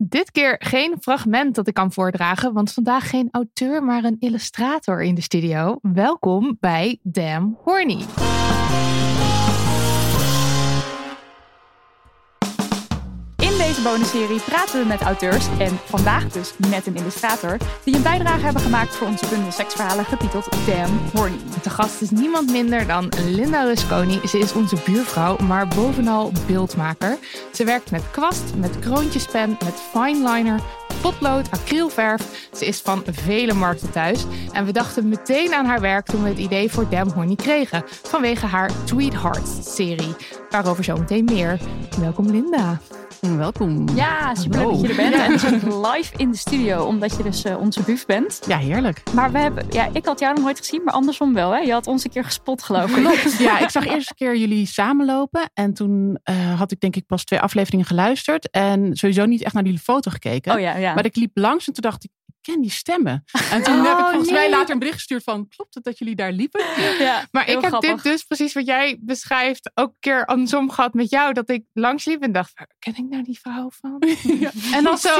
Dit keer geen fragment dat ik kan voordragen, want vandaag geen auteur, maar een illustrator in de studio. Welkom bij Damn Horny. Deze bonusserie praten we met auteurs en vandaag dus met een illustrator die een bijdrage hebben gemaakt voor onze bundel seksverhalen getiteld Damn Horny. De gast is niemand minder dan Linda Rusconi. Ze is onze buurvrouw, maar bovenal beeldmaker. Ze werkt met kwast, met kroontjespen, met fineliner, potlood, acrylverf. Ze is van vele markten thuis. En we dachten meteen aan haar werk toen we het idee voor Damn Horny kregen. Vanwege haar Tweethearts-serie. Waarover zometeen meer. Welkom Linda. Welkom. Ja, super leuk dat je er bent. En live in de studio, omdat je dus uh, onze buf bent. Ja, heerlijk. Maar we hebben, ja, ik had jou nog nooit gezien, maar andersom wel. Hè? Je had ons een keer gespot, geloof ik. ja, ik zag eerst een keer jullie samenlopen. En toen uh, had ik denk ik pas twee afleveringen geluisterd. En sowieso niet echt naar jullie foto gekeken. Oh ja, ja. Maar ik liep langs en toen dacht ik, ik ken die stemmen. En toen heb ik Oh, volgens nee. mij later een bericht gestuurd van, klopt het dat jullie daar liepen? Ja, Maar ik heb grappig. dit dus precies wat jij beschrijft ook een keer andersom gehad met jou. Dat ik langsliep en dacht, waar ken ik nou die vrouw van? En dan zo,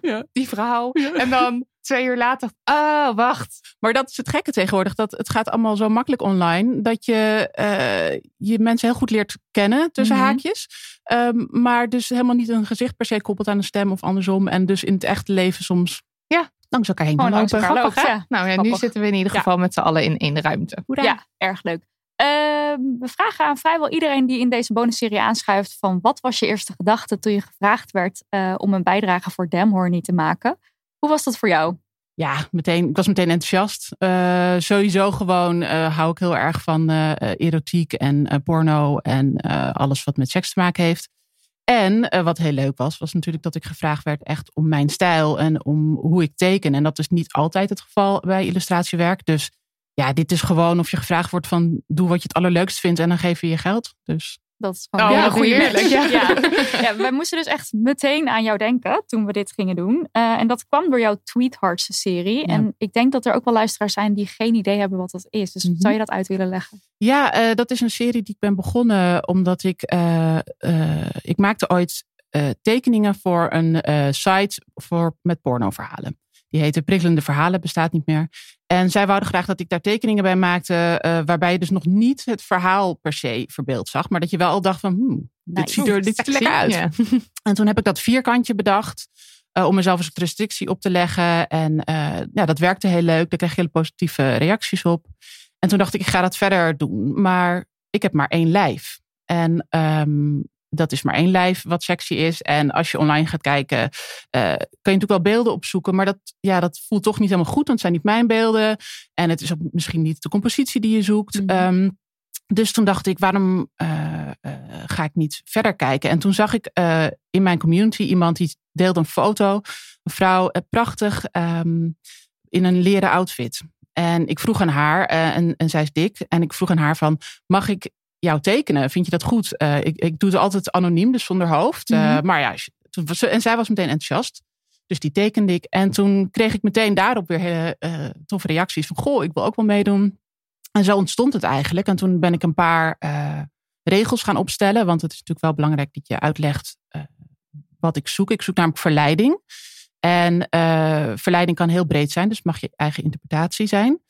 Ja. die vrouw. En dan twee uur later, oh wacht. Maar dat is het gekke tegenwoordig. Dat het gaat allemaal zo makkelijk online. Dat je eh, je mensen heel goed leert kennen tussen Mhm. haakjes. Ehm, maar dus helemaal niet een gezicht per se koppelt aan een stem of andersom. En dus in het echte leven soms Ja. langs elkaar heen kan langs lopen. elkaar Grappig? Ja, nou, en nu zitten we in ieder Ja. geval met z'n allen in één ruimte. Ja, erg leuk. Ehm, we vragen aan vrijwel iedereen die in deze bonusserie aanschuift van wat was je eerste gedachte toen je gevraagd werd eh, om een bijdrage voor Damn Horny te maken? Hoe was dat voor jou? Ja, meteen, ik was meteen enthousiast. Eh, sowieso gewoon eh, hou ik heel erg van eh, erotiek en porno en alles wat met seks te maken heeft. En wat heel leuk was, was natuurlijk dat ik gevraagd werd echt om mijn stijl en om hoe ik teken. En dat is niet altijd het geval bij illustratiewerk. Dus ja, dit is gewoon of je gevraagd wordt van doe wat je het allerleukst vindt en dan geef je je geld. Dus Dat is gewoon Oh, een goede heerlijk, ja. Ja. Ja, wij moesten dus echt meteen aan jou denken toen we dit gingen doen. Eh, en dat kwam door jouw Tweethearts serie. Ja. En ik denk dat er ook wel luisteraars zijn die geen idee hebben wat dat is. Dus Mhm. zou je dat uit willen leggen? Ja, eh, dat is een serie die ik ben begonnen omdat ik, eh, ik maakte ooit tekeningen voor een site voor, met pornoverhalen. Die heette Prikkelende Verhalen, bestaat niet meer. En zij wouden graag dat ik daar tekeningen bij maakte, eh, waarbij je dus nog niet het verhaal per se verbeeld zag, maar dat je wel al dacht van, hmm, dit Nice. ziet er, dit ziet er lekker uit. Ja. En toen heb ik dat vierkantje bedacht. eh, om mezelf een restrictie op te leggen. En eh, ja, dat werkte heel leuk. Daar kreeg je hele positieve reacties op. En toen dacht ik, ik ga dat verder doen. Maar ik heb maar één lijf. En ehm, dat is maar één lijf wat sexy is. En als je online gaat kijken, eh, kan je natuurlijk wel beelden opzoeken. Maar dat, ja, dat voelt toch niet helemaal goed. Want het zijn niet mijn beelden. En het is ook misschien niet de compositie die je zoekt. Mhm. Ehm, dus toen dacht ik, waarom eh, eh, ga ik niet verder kijken? En toen zag ik in mijn community iemand die deelde een foto. Een vrouw, prachtig, ehm, in een leren outfit. En ik vroeg aan haar, en, en zij is dik. En ik vroeg aan haar van, mag ik jou tekenen? Vind je dat goed? Eh, ik, ik doe het altijd anoniem, dus zonder hoofd. Mhm. maar ja, en zij was meteen enthousiast. Dus die tekende ik. En toen kreeg ik meteen daarop weer hele eh, toffe reacties. Van, goh, ik wil ook wel meedoen. En zo ontstond het eigenlijk. En toen ben ik een paar regels gaan opstellen. Want het is natuurlijk wel belangrijk dat je uitlegt wat ik zoek. Ik zoek namelijk verleiding. En verleiding kan heel breed zijn. Dus mag je eigen interpretatie zijn.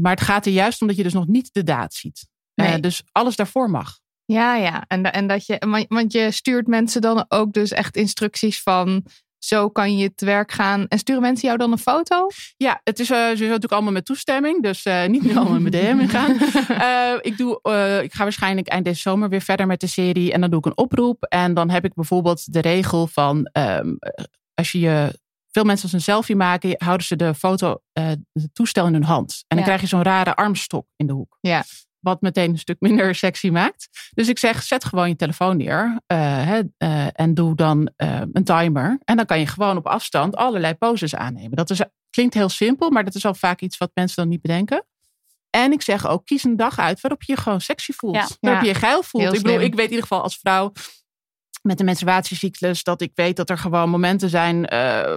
Maar het gaat er juist om dat je dus nog niet de daad ziet. Eh, dus alles daarvoor mag. Ja, ja. En, en dat je, want- je stuurt mensen dan ook dus echt instructies van zo kan je te werk gaan. En sturen mensen jou dan een foto? Ja, het is eh, sowieso natuurlijk allemaal met toestemming. Dus eh, niet nu allemaal met DM ingaan. Eh, ik, doe, ik ga waarschijnlijk eind deze zomer weer verder met de serie. En dan doe ik een oproep. En dan heb ik bijvoorbeeld de regel van... ehm, eh, als je je... Veel mensen als een selfie maken, houden ze de foto, het toestel in hun hand. En dan Ja. krijg je zo'n rare armstok in de hoek. Ja. Wat meteen een stuk minder sexy maakt. Dus ik zeg, zet gewoon je telefoon neer. eh, eh, en doe dan eh, een timer. En dan kan je gewoon op afstand allerlei poses aannemen. Dat is, klinkt heel simpel, maar dat is al vaak iets wat mensen dan niet bedenken. En ik zeg ook, kies een dag uit waarop je je gewoon sexy voelt. Ja. Waarop je Ja. je geil voelt. Heel Ik bedoel, slim. ik weet in ieder geval als vrouw met een menstruatiecyclus dat ik weet dat er gewoon momenten zijn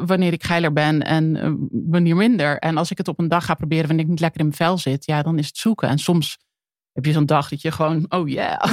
wanneer ik geiler ben en wanneer minder. En als ik het op een dag ga proberen wanneer ik niet lekker in mijn vel zit, ja, dan is het zoeken. En soms heb je zo'n dag dat je gewoon, oh yeah.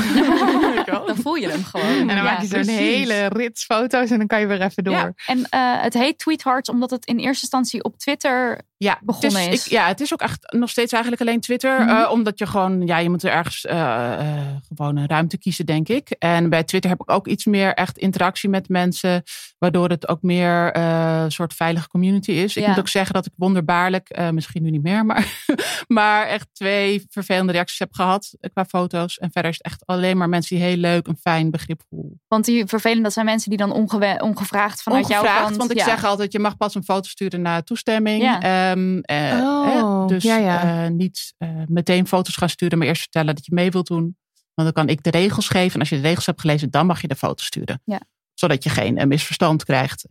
Dan voel je hem gewoon. En dan Ja. maak je zo'n hele rits foto's en dan kan je weer even door. Ja. En eh, het heet Tweethearts omdat het in eerste instantie op Twitter ja, begonnen het is. Ik, ja, het is ook echt nog steeds eigenlijk alleen Twitter. Mhm. eh, omdat je gewoon, ja, je moet er ergens eh, eh, gewoon een ruimte kiezen, denk ik. En bij Twitter heb ik ook iets meer echt interactie met mensen. Waardoor het ook meer een soort veilige community is. Ik Ja. moet ook zeggen dat ik wonderbaarlijk, misschien nu niet meer, maar, maar echt twee vervelende reacties heb gehad eh, qua foto's. En verder is het echt alleen maar mensen die heel leuk en fijn, begripvol. Want die vervelend, dat zijn mensen die dan ongevraagd vanuit jouw Ongevraagd, kant. want ik ja. zeg altijd, je mag pas een foto sturen na toestemming. Ja. Eh, Oh, dus ja, ja. eh, niet eh, meteen foto's gaan sturen, maar eerst vertellen dat je mee wilt doen. Want dan kan ik de regels geven. En als je de regels hebt gelezen, dan mag je de foto sturen. Ja. Zodat je geen misverstand krijgt.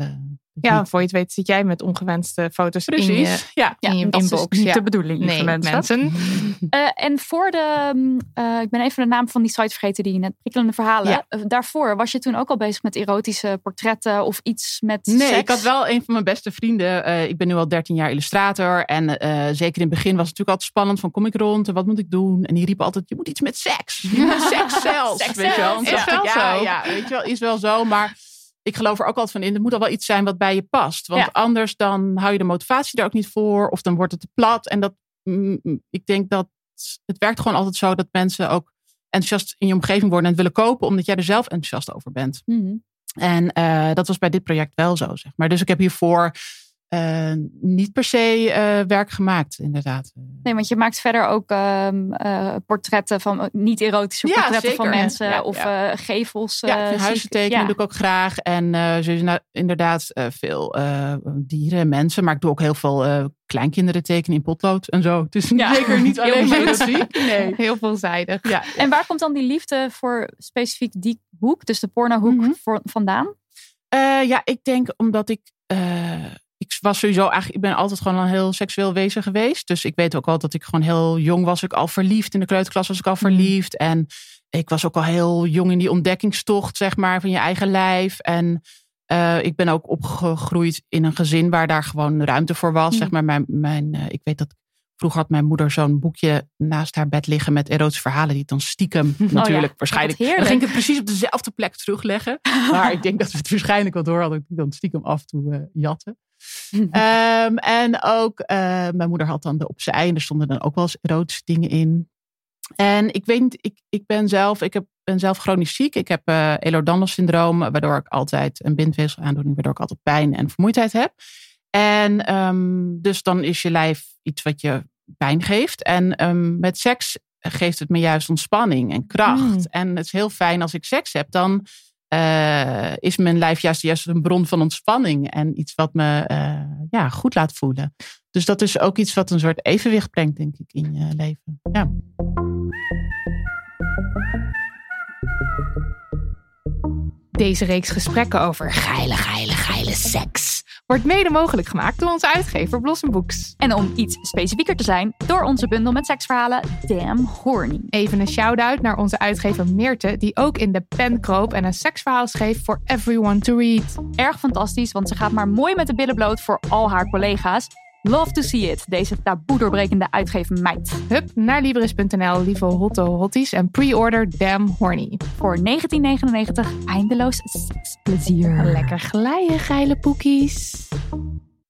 Ja, voor je het weet zit jij met ongewenste foto's in je, precies. Ja. Ja, in je dat is inbox. dus niet ja. de bedoeling, Nee, mensen. mensen. Eh, en voor de, mm, eh, ik ben even de naam van die site vergeten die je net prikkelende verhalen. Ja. Eh, daarvoor was je toen ook al bezig met erotische portretten of iets met Nee, seks? ik had wel een van mijn beste vrienden. eh, ik ben nu al 13 jaar illustrator. En zeker in het begin was het natuurlijk altijd spannend. Van kom ik rond en wat moet ik doen? En die riep altijd, je moet iets met seks. Je moet seks zelfs. Seks weet je wel. Is wel zo. ja, weet je wel, is wel zo. Maar ik geloof er ook altijd van in. Er moet al wel iets zijn wat bij je past. Want Ja. anders dan hou je de motivatie er ook niet voor. Of dan wordt het te plat. En dat, mm, mm, ik denk dat het werkt gewoon altijd zo dat mensen ook enthousiast in je omgeving worden en het willen kopen. Omdat jij er zelf enthousiast over bent. Mhm. En eh, dat was bij dit project wel zo, zeg maar. Dus ik heb hiervoor eh, niet per se eh, werk gemaakt, inderdaad. Nee, want je maakt verder ook ehm, eh, portretten van niet-erotische Ja, portretten van mensen Ja, of ja. gevels. Ja, huizen tekenen doe ik ook graag. En na- inderdaad veel dieren en mensen. Maar ik doe ook heel veel kleinkinderen tekenen in potlood en zo. Het is Ja. zeker niet alleen erotiek. Nee. Heel veelzijdig. Ja, En waar komt dan die liefde voor specifiek die hoek, dus de pornohoek, Mhm. voor, vandaan? Ja, ik denk omdat ik. Ik was sowieso eigenlijk. Ik ben altijd gewoon een heel seksueel wezen geweest. Dus ik weet ook al dat ik gewoon heel jong was. Ik al verliefd. In de kleuterklas was ik al verliefd. En ik was ook al heel jong in die ontdekkingstocht, zeg maar, van je eigen lijf. En eh, ik ben ook opgegroeid in een gezin waar daar gewoon ruimte voor was. Zeg maar, mijn, mijn, eh, ik weet dat. Vroeger had mijn moeder zo'n boekje naast haar bed liggen met erotische verhalen. Die dan stiekem natuurlijk waarschijnlijk. Wat Dan ging ik het precies op dezelfde plek terugleggen. Maar ik denk dat we het waarschijnlijk wel door hadden. Ik dan stiekem af en toe eh, jatten. Ehm, en ook, eh, mijn moeder had dan de op zijn. Er stonden dan ook wel eens dingen in. En ik weet niet, ik, ik ben zelf, ik heb, ben zelf chronisch ziek. Ik heb eh Ehlers-Danlos syndroom, waardoor ik altijd een bindweefselaandoening, waardoor ik altijd pijn en vermoeidheid heb. En ehm, dus dan is je lijf iets wat je pijn geeft. En ehm, met seks geeft het me juist ontspanning en kracht. Mm. En het is heel fijn als ik seks heb, dan eh, is mijn lijf juist, juist een bron van ontspanning. En iets wat me eh, ja, goed laat voelen. Dus dat is ook iets wat een soort evenwicht brengt, denk ik, in je leven. Ja. Deze reeks gesprekken over geile, geile, geile seks wordt mede mogelijk gemaakt door onze uitgever Blossom Books. En om iets specifieker te zijn, door onze bundel met seksverhalen Damn Horny. Even een shout-out naar onze uitgever Meerte, die ook in de pen kroop en een seksverhaal schreef voor everyone to read. Erg fantastisch, want ze gaat maar mooi met de billen bloot voor al haar collega's. Love to see it, deze taboe doorbrekende uitgevermeid. Hup naar Libris.nl, lieve hotte hotties en pre-order Damn Horny. Voor 1999 eindeloos seksplezier. Lekker glijden, geile poekies.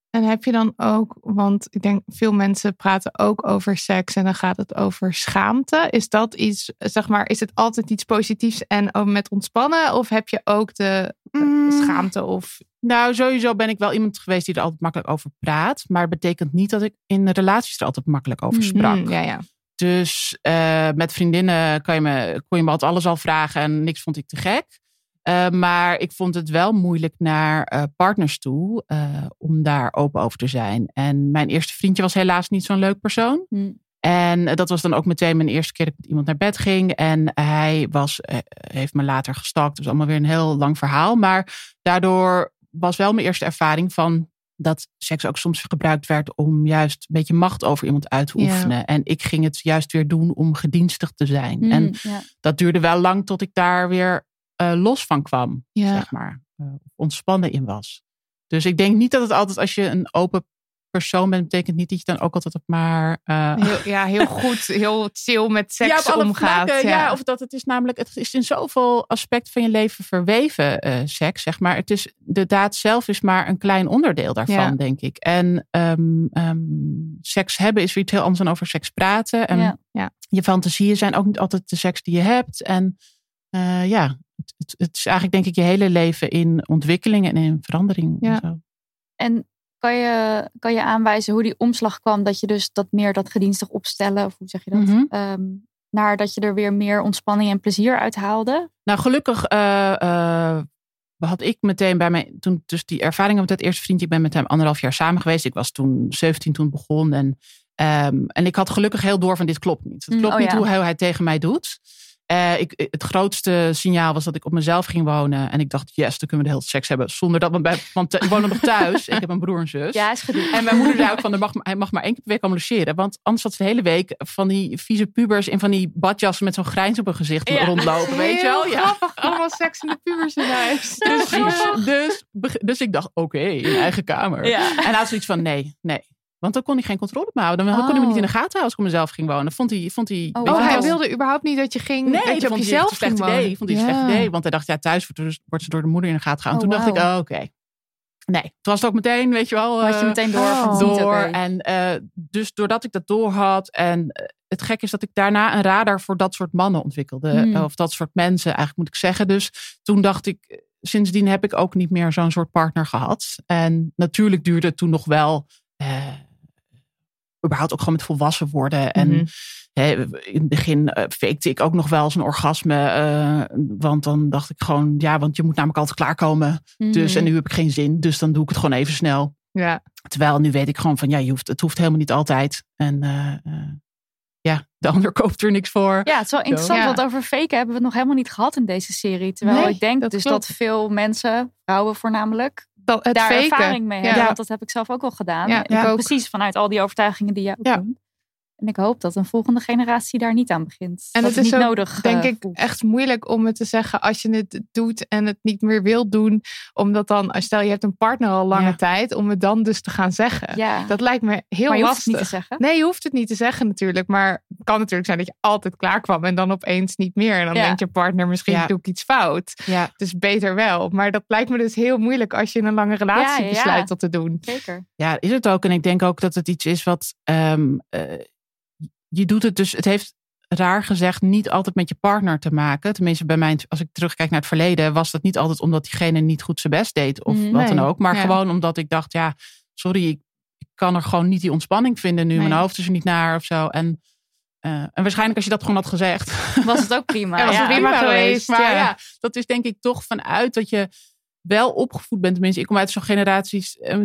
En heb je dan ook, want ik denk veel mensen praten ook over seks en dan gaat het over schaamte. Is dat iets, zeg maar, is het altijd iets positiefs en ook met ontspannen? Of heb je ook de Mm. schaamte of Nou, sowieso ben ik wel iemand geweest die er altijd makkelijk over praat. Maar het betekent niet dat ik in relaties er altijd makkelijk over sprak. Mm, ja, ja. Dus eh, met vriendinnen kan je me, kon je me altijd alles al vragen en niks vond ik te gek. Eh, maar ik vond het wel moeilijk naar eh, partners toe eh, om daar open over te zijn. En mijn eerste vriendje was helaas niet zo'n leuk persoon. Hm. En dat was dan ook meteen mijn eerste keer dat ik met iemand naar bed ging. En hij was, heeft me later gestalkt. Dus allemaal weer een heel lang verhaal. Maar daardoor was wel mijn eerste ervaring van dat seks ook soms gebruikt werd om juist een beetje macht over iemand uit te Ja. oefenen. En ik ging het juist weer doen om gedienstig te zijn. Hm, En ja. dat duurde wel lang tot ik daar weer eh, los van kwam, Ja. zeg maar. eh, ontspannen in was. Dus ik denk niet dat het altijd, als je een open persoon bent, betekent niet dat je dan ook altijd op maar. eh, Heel, ja, heel goed, heel chill met seks ja, omgaat. vlakken, ja. ja. of dat het is namelijk, het is in zoveel aspecten van je leven verweven, seks, zeg maar. Het is, de daad zelf is maar een klein onderdeel daarvan, Ja. denk ik. En ehm, ehm, seks hebben is weer iets heel anders dan over seks praten. En je fantasieën zijn ook niet altijd de seks die je hebt. En ja, het, het, is eigenlijk denk ik je hele leven in ontwikkeling en in verandering. Ja. En zo. En kan je, kan je aanwijzen hoe die omslag kwam dat je dus dat meer dat gedienstig opstellen, of hoe zeg je dat, Mhm. Ehm, naar dat je er weer meer ontspanning en plezier uit haalde? Nou, gelukkig eh, eh, had ik meteen bij mij, toen dus die ervaring met het eerste vriendje, ik ben met hem anderhalf jaar samen geweest. Ik was toen 17 toen begon. En, ehm, en ik had gelukkig heel door van dit klopt niet. Het Mm, klopt oh niet ja. hoe hij, hij tegen mij doet. Eh, ik, het grootste signaal was dat ik op mezelf ging wonen. En ik dacht, yes, dan kunnen we de hele seks hebben. Zonder dat, want, bij, want eh, ik woon nog thuis. ik heb een broer en zus. Ja, is gedoe. En mijn moeder zei ook van, mag, hij mag maar één keer per week komen logeren. Want anders had ze de hele week van die vieze pubers in van die badjassen met zo'n grijns op hun gezicht Ja. rondlopen. Weet je wel? Ja. grappig, allemaal seks in de pubers in huis. Precies. Dus, beg- dus ik dacht, oké, in eigen kamer. Ja. En hij had zoiets van, nee, nee. Want dan kon hij geen controle op me houden. Dan kon hij me niet in de gaten houden als ik op mezelf ging wonen. Vond hij, vond hij, Oh, Oh, hij wilde überhaupt niet dat je ging, Nee, dat je op vond jezelf een slecht ging idee. wonen. Vond hij een slecht idee. Want hij dacht, ja, thuis wordt, ze door de moeder in de gaten gehouden. Oh, toen dacht ik, oh, oké. Nee, toen was het ook meteen, weet je wel. Had je eh, meteen door oh. door. En eh, dus doordat ik dat door had. En eh, het gek is dat ik daarna een radar voor dat soort mannen ontwikkelde. Hmm. Of dat soort mensen, eigenlijk moet ik zeggen. Dus toen dacht ik, sindsdien heb ik ook niet meer zo'n soort partner gehad. En natuurlijk duurde het toen nog wel. Überhaupt ook gewoon met volwassen worden. En Mhm. hè, in het begin eh, fakte ik ook nog wel eens een orgasme. eh, want dan dacht ik gewoon, ja, want je moet namelijk altijd klaarkomen. Dus, Mhm. en nu heb ik geen zin. Dus dan doe ik het gewoon even snel. Ja. Terwijl nu weet ik gewoon van ja, je hoeft, het hoeft helemaal niet altijd. En eh, eh, ja, de ander koopt er niks voor. Ja, het is wel interessant, Ja. want over faken hebben we het nog helemaal niet gehad in deze serie. Terwijl Nee, ik denk dat dus klopt. dat veel mensen, vrouwen voornamelijk, Dat, het daar faken. ervaring mee hebben. Ja. Want dat heb ik zelf ook al gedaan. Ja, ik ook. Precies vanuit al die overtuigingen die jij ook Ja. doen. En ik hoop dat een volgende generatie daar niet aan begint. En dat het is niet ook, nodig denk eh, ik voelt. echt moeilijk om het te zeggen als je het doet en het niet meer wilt doen. Omdat dan, stel je hebt een partner al lange Ja. tijd, om het dan dus te gaan zeggen. Ja, Dat lijkt me heel maar je hoeft het lastig. niet te zeggen. Nee, je hoeft het niet te zeggen natuurlijk. Maar kan natuurlijk zijn dat je altijd klaar kwam en dan opeens niet meer. En dan Ja. denkt je partner, misschien Ja. doe ik iets fout. Ja, Dus beter wel. Maar dat lijkt me dus heel moeilijk als je in een lange relatie Ja, ja, ja. besluit dat te doen. Zeker. ja, is het ook. En ik denk ook dat het iets is wat. ehm, eh, je doet het dus. Het heeft raar gezegd niet altijd met je partner te maken. Tenminste, bij mij, als ik terugkijk naar het verleden, was dat niet altijd omdat diegene niet goed zijn best deed of Mm, wat dan ook. Maar Ja. gewoon omdat ik dacht, ja, sorry, ik, ik kan er gewoon niet die ontspanning vinden nu. Nee. Mijn hoofd is er niet naar of zo. En, eh, en waarschijnlijk als je dat gewoon had gezegd, Was het ook prima. Ja, was het prima geweest, Maar ja. ja. dat is denk ik toch vanuit dat je wel opgevoed bent. Tenminste, ik kom uit zo'n generaties. eh,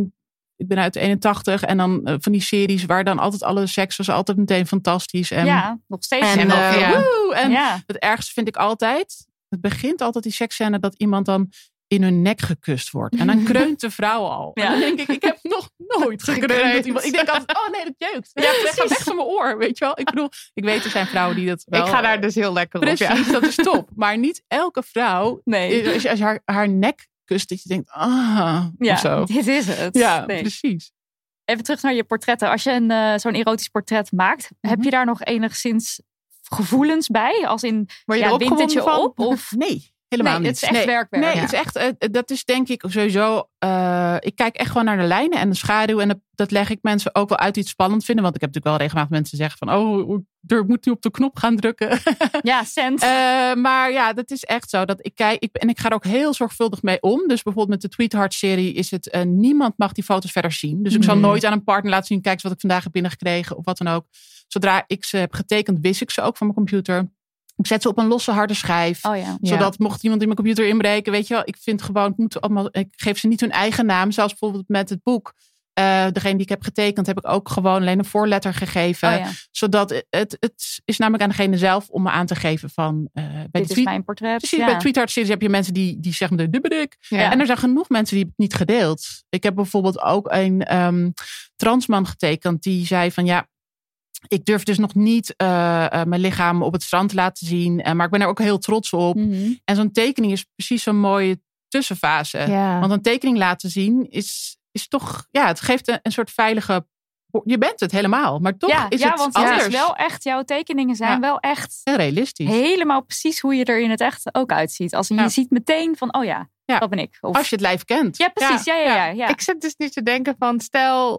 Ik ben uit de 81 en dan eh, van die series waar dan altijd alle seks was altijd meteen fantastisch. En, ja, nog steeds. en, En, nog, eh, ja. woe! en ja. het ergste vind ik altijd, het begint altijd die seksscène dat iemand dan in hun nek gekust wordt. En dan kreunt de vrouw al. Ja. En dan denk ik, ik heb nog nooit gekreund. Ik denk altijd, oh nee, dat jeukt. Ja, weg, weg van mijn oor, weet je wel. Ik bedoel, ik weet er zijn vrouwen die dat wel... Ik ga daar dus heel lekker op. Precies, Ja. dat is top. Maar niet elke vrouw, Nee. als je, als je haar, haar nek kust, dat je denkt, ah, Ja, of zo. dit is het. Ja, Nee. precies. Even terug naar je portretten. Als je een, eh, zo'n erotisch portret maakt, heb Mhm. je daar nog enigszins gevoelens bij? Als in, Word je ja, wint het je van? op? Of, Nee, Helemaal nee, niet. het is echt nee. werkwerk. Nee, Ja. het is echt, eh, dat is denk ik sowieso. eh, ik kijk echt gewoon naar de lijnen en de schaduw. En dat, dat leg ik mensen ook wel uit die het spannend vinden. Want ik heb natuurlijk wel regelmatig mensen zeggen van: Oh, ik moet nu op de knop gaan drukken. Ja, cent. Eh, maar ja, dat is echt zo. Dat ik kijk, ik, en ik ga er ook heel zorgvuldig mee om. Dus bijvoorbeeld met de Tweetheart-serie is het... eh, niemand mag die foto's verder zien. Dus ik zal nooit aan een partner laten zien... kijk eens wat ik vandaag heb binnengekregen of wat dan ook. Zodra ik ze heb getekend, wist ik ze ook van mijn computer. Ik zet ze op een losse harde schijf. oh ja. Ja. Zodat mocht iemand in mijn computer inbreken, weet je wel, ik vind gewoon, het moet allemaal, ik geef ze niet hun eigen naam. Zelfs bijvoorbeeld met het boek. Eh, degene die ik heb getekend, heb ik ook gewoon alleen een voorletter gegeven. Oh ja. Zodat het, het, het is namelijk aan degene zelf om me aan te geven van. eh, bij Dit de is mijn portret. Precies, ja. bij Tweetheart series heb je mensen die, die zeggen, dit ben ik. Ja. En er zijn genoeg mensen die het niet gedeeld. Ik heb bijvoorbeeld ook een ehm, transman getekend die zei van ja, ik durf dus nog niet eh, eh, mijn lichaam op het strand te laten zien. eh, maar ik ben er ook heel trots op. Mhm. En zo'n tekening is precies zo'n mooie tussenfase. Ja. Want een tekening laten zien is, is toch, ja, het geeft een, een soort veilige. Je bent het helemaal, maar toch ja, is ja, het want anders. wel echt, jouw tekeningen zijn Ja. wel echt realistisch. helemaal precies hoe je er in het echt ook uitziet. Als je ziet meteen van, oh ja, Ja. dat ben ik. Of, Als je het lijf kent. ja, precies. Ja, ja, ja. ja, Ik zit dus nu te denken van, stel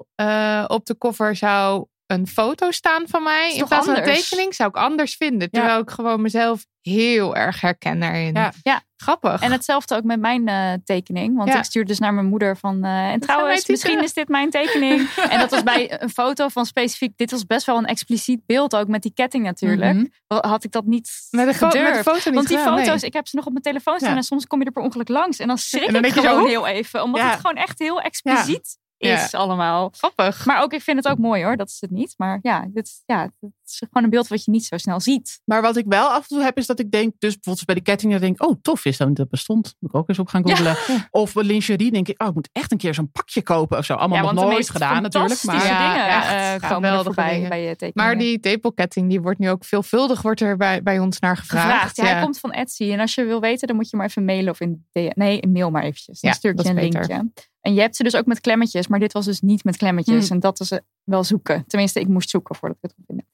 op de cover zou een foto staan van mij. In plaats van een tekening zou ik anders vinden. Ja. Terwijl ik gewoon mezelf heel erg herken daarin. Ja. Ja. Grappig. En hetzelfde ook met mijn eh, tekening. Want Ja. ik stuurde dus naar mijn moeder van... eh, en trouwens, misschien is dit mijn tekening. en dat was bij een foto van specifiek... Dit was best wel een expliciet beeld ook met die ketting natuurlijk. Mhm. Had ik dat niet met, de met foto niet Want die gedaan, nee. foto's, ik heb ze nog op mijn telefoon staan en soms kom je er per ongeluk langs. En dan schrik En dan ik gewoon heel even. Omdat het gewoon echt heel expliciet is allemaal. Grappig. Maar ook, ik vind het ook mooi hoor, dat is het niet. Maar ja, dit, ja, het is gewoon een beeld wat je niet zo snel ziet. Maar wat ik wel af en toe heb, is dat ik denk, dus bijvoorbeeld bij de ketting, dan denk ik, oh tof is dat, dat bestond. Moet ik ook eens op gaan googlen. Of bij lingerie denk ik, oh ik moet echt een keer zo'n pakje kopen of zo. Allemaal ja, nog nooit gedaan natuurlijk. fantastische Maar Ja, dingen echt eh, komen geweldige voorbij dingen. bij je tekeningen. Maar die tepelketting die wordt nu ook veelvuldig wordt er bij, bij ons naar gevraagd. gevraagd. Ja, hij komt van Etsy. En als je wil weten, dan moet je maar even mailen of in. Nee, een mail maar eventjes. Dan Ja, stuur ik je een linkje. En je hebt ze dus ook met klemmetjes, maar dit was dus niet met klemmetjes. Hmm. En dat is eh, wel zoeken. Tenminste, ik moest zoeken voordat ik het kon vinden.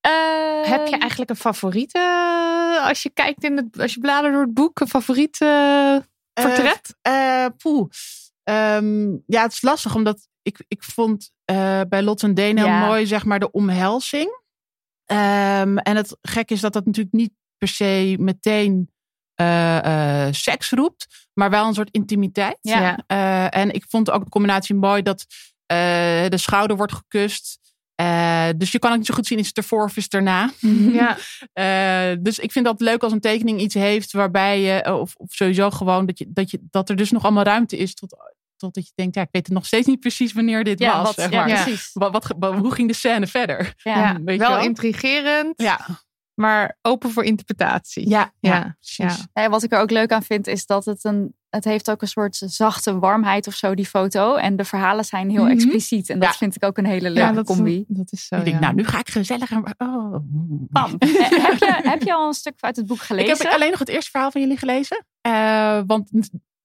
Eh, Heb je eigenlijk een favoriete, eh, als je kijkt in het, als je bladert door het boek, een favoriete eh, portret? Eh, poeh. Ehm, ja, het is lastig, omdat ik, ik vond bij Lot en Deen heel Ja. mooi, zeg maar, de omhelzing. Ehm, en het gek is dat dat natuurlijk niet per se meteen eh, eh, seks roept, maar wel een soort intimiteit. Ja. Ja. Eh, en ik vond ook de combinatie mooi dat eh, de schouder wordt gekust. Eh, dus je kan ook niet zo goed zien, is het ervoor of is het erna? ja. Eh, dus ik vind dat leuk als een tekening iets heeft waarbij je, of, of sowieso gewoon dat, je, dat, je, dat er dus nog allemaal ruimte is tot, tot dat je denkt, ja, ik weet het nog steeds niet precies wanneer dit ja, was. wat, zeg ja, maar. Ja. precies. Wat, hoe ging de scène verder? Ja. Ja, weet wel wel? intrigerend, Ja, maar open voor interpretatie. ja, ja, Ja, precies. ja. Wat ik er ook leuk aan vind, is dat het een. Het heeft ook een soort zachte warmheid of zo, die foto. En de verhalen zijn heel Mhm. expliciet. En dat Ja. vind ik ook een hele leuke dat, combi. Is, dat is zo. ik denk, nou, nu ga ik gezellig. aan- Oh. Bam. Eh, heb, je, heb je al een stuk uit het boek Ik gelezen? heb alleen nog het eerste verhaal van jullie gelezen. Eh, want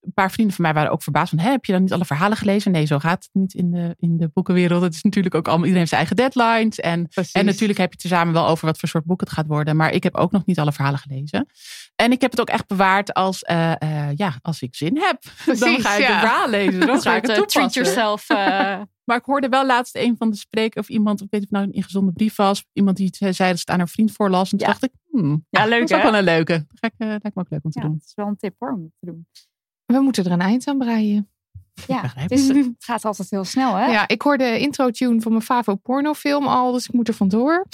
een paar vrienden van mij waren ook verbaasd van, heb je dan niet alle verhalen gelezen? Nee, zo gaat het niet in de, in de boekenwereld. Het is natuurlijk ook allemaal, iedereen heeft zijn eigen deadlines. En Precies. En natuurlijk heb je het samen wel over wat voor soort boek het gaat worden. Maar ik heb ook nog niet alle verhalen gelezen. En ik heb het ook echt bewaard als, eh, eh, ja, als ik zin heb. dan ga ik ja. de verhaal lezen. Dan ga ik het eh, treat toepassen. yourself. eh, Maar ik hoorde wel laatst een van de spreken of iemand, ik weet niet of het nou een ingezonde brief was. Iemand die zei dat ze het aan haar vriend voorlas. En toen Ja. dacht ik, hmm, Ja, leuk, Dat is ook wel een leuke. Dat ga ik, lijkt me ook leuk om te ja, doen. dat is wel een tip hoor, om te doen. We moeten er een eind aan breien. Ja, het, is, het gaat altijd heel snel, hè? Ja, ik hoorde de intro-tune van mijn Favo pornofilm al, dus ik moet er vandoor.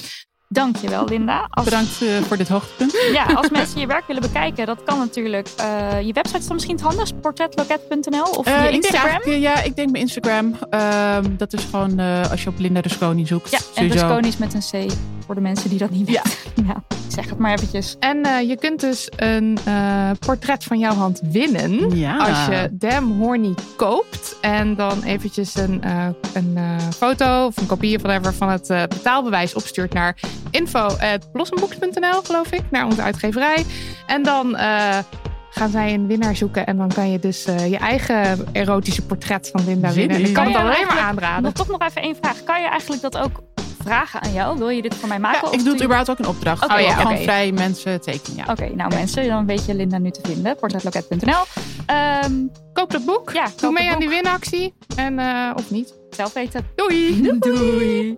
Dankjewel, Linda. Als, Bedankt eh, voor dit hoogtepunt. ja, als mensen je werk willen bekijken, dat kan natuurlijk. Eh, je website is dan misschien het handigst, portretloket.nl of Eh, je ik denk Instagram. ja, ik denk mijn Instagram. Ehm, dat is gewoon eh, als je op Linda Rusconi zoekt. Ja, en sowieso. Rusconi is met een C, voor de mensen die dat niet weten. Ja, ik zeg het maar eventjes. En eh, je kunt dus een eh, portret van jouw hand winnen. Ja. Als je Damn Horny koopt. En dan eventjes een, eh, een eh, foto of een kopie of whatever van het eh, betaalbewijs opstuurt naar info.blossombox.nl geloof ik. Naar onze uitgeverij. En dan eh, gaan zij een winnaar zoeken. En dan kan je dus eh, je eigen erotische portret van Linda winnen. En in. ik kan Kan het alleen maar aanraden. Nog toch nog even één vraag. Kan je eigenlijk dat ook vragen aan jou. Wil je dit voor mij maken? Ja, of ik doe het je- überhaupt ook een opdracht. Oh, ja. Gewoon vrij mensen tekenen. Ja. Oké, nou mensen, dan weet je Linda nu te vinden. Portretloket.nl. Ehm Koop dat boek. ja, Doe mee aan die winactie. En, eh, of niet. Zelf weten. Doei. Doei.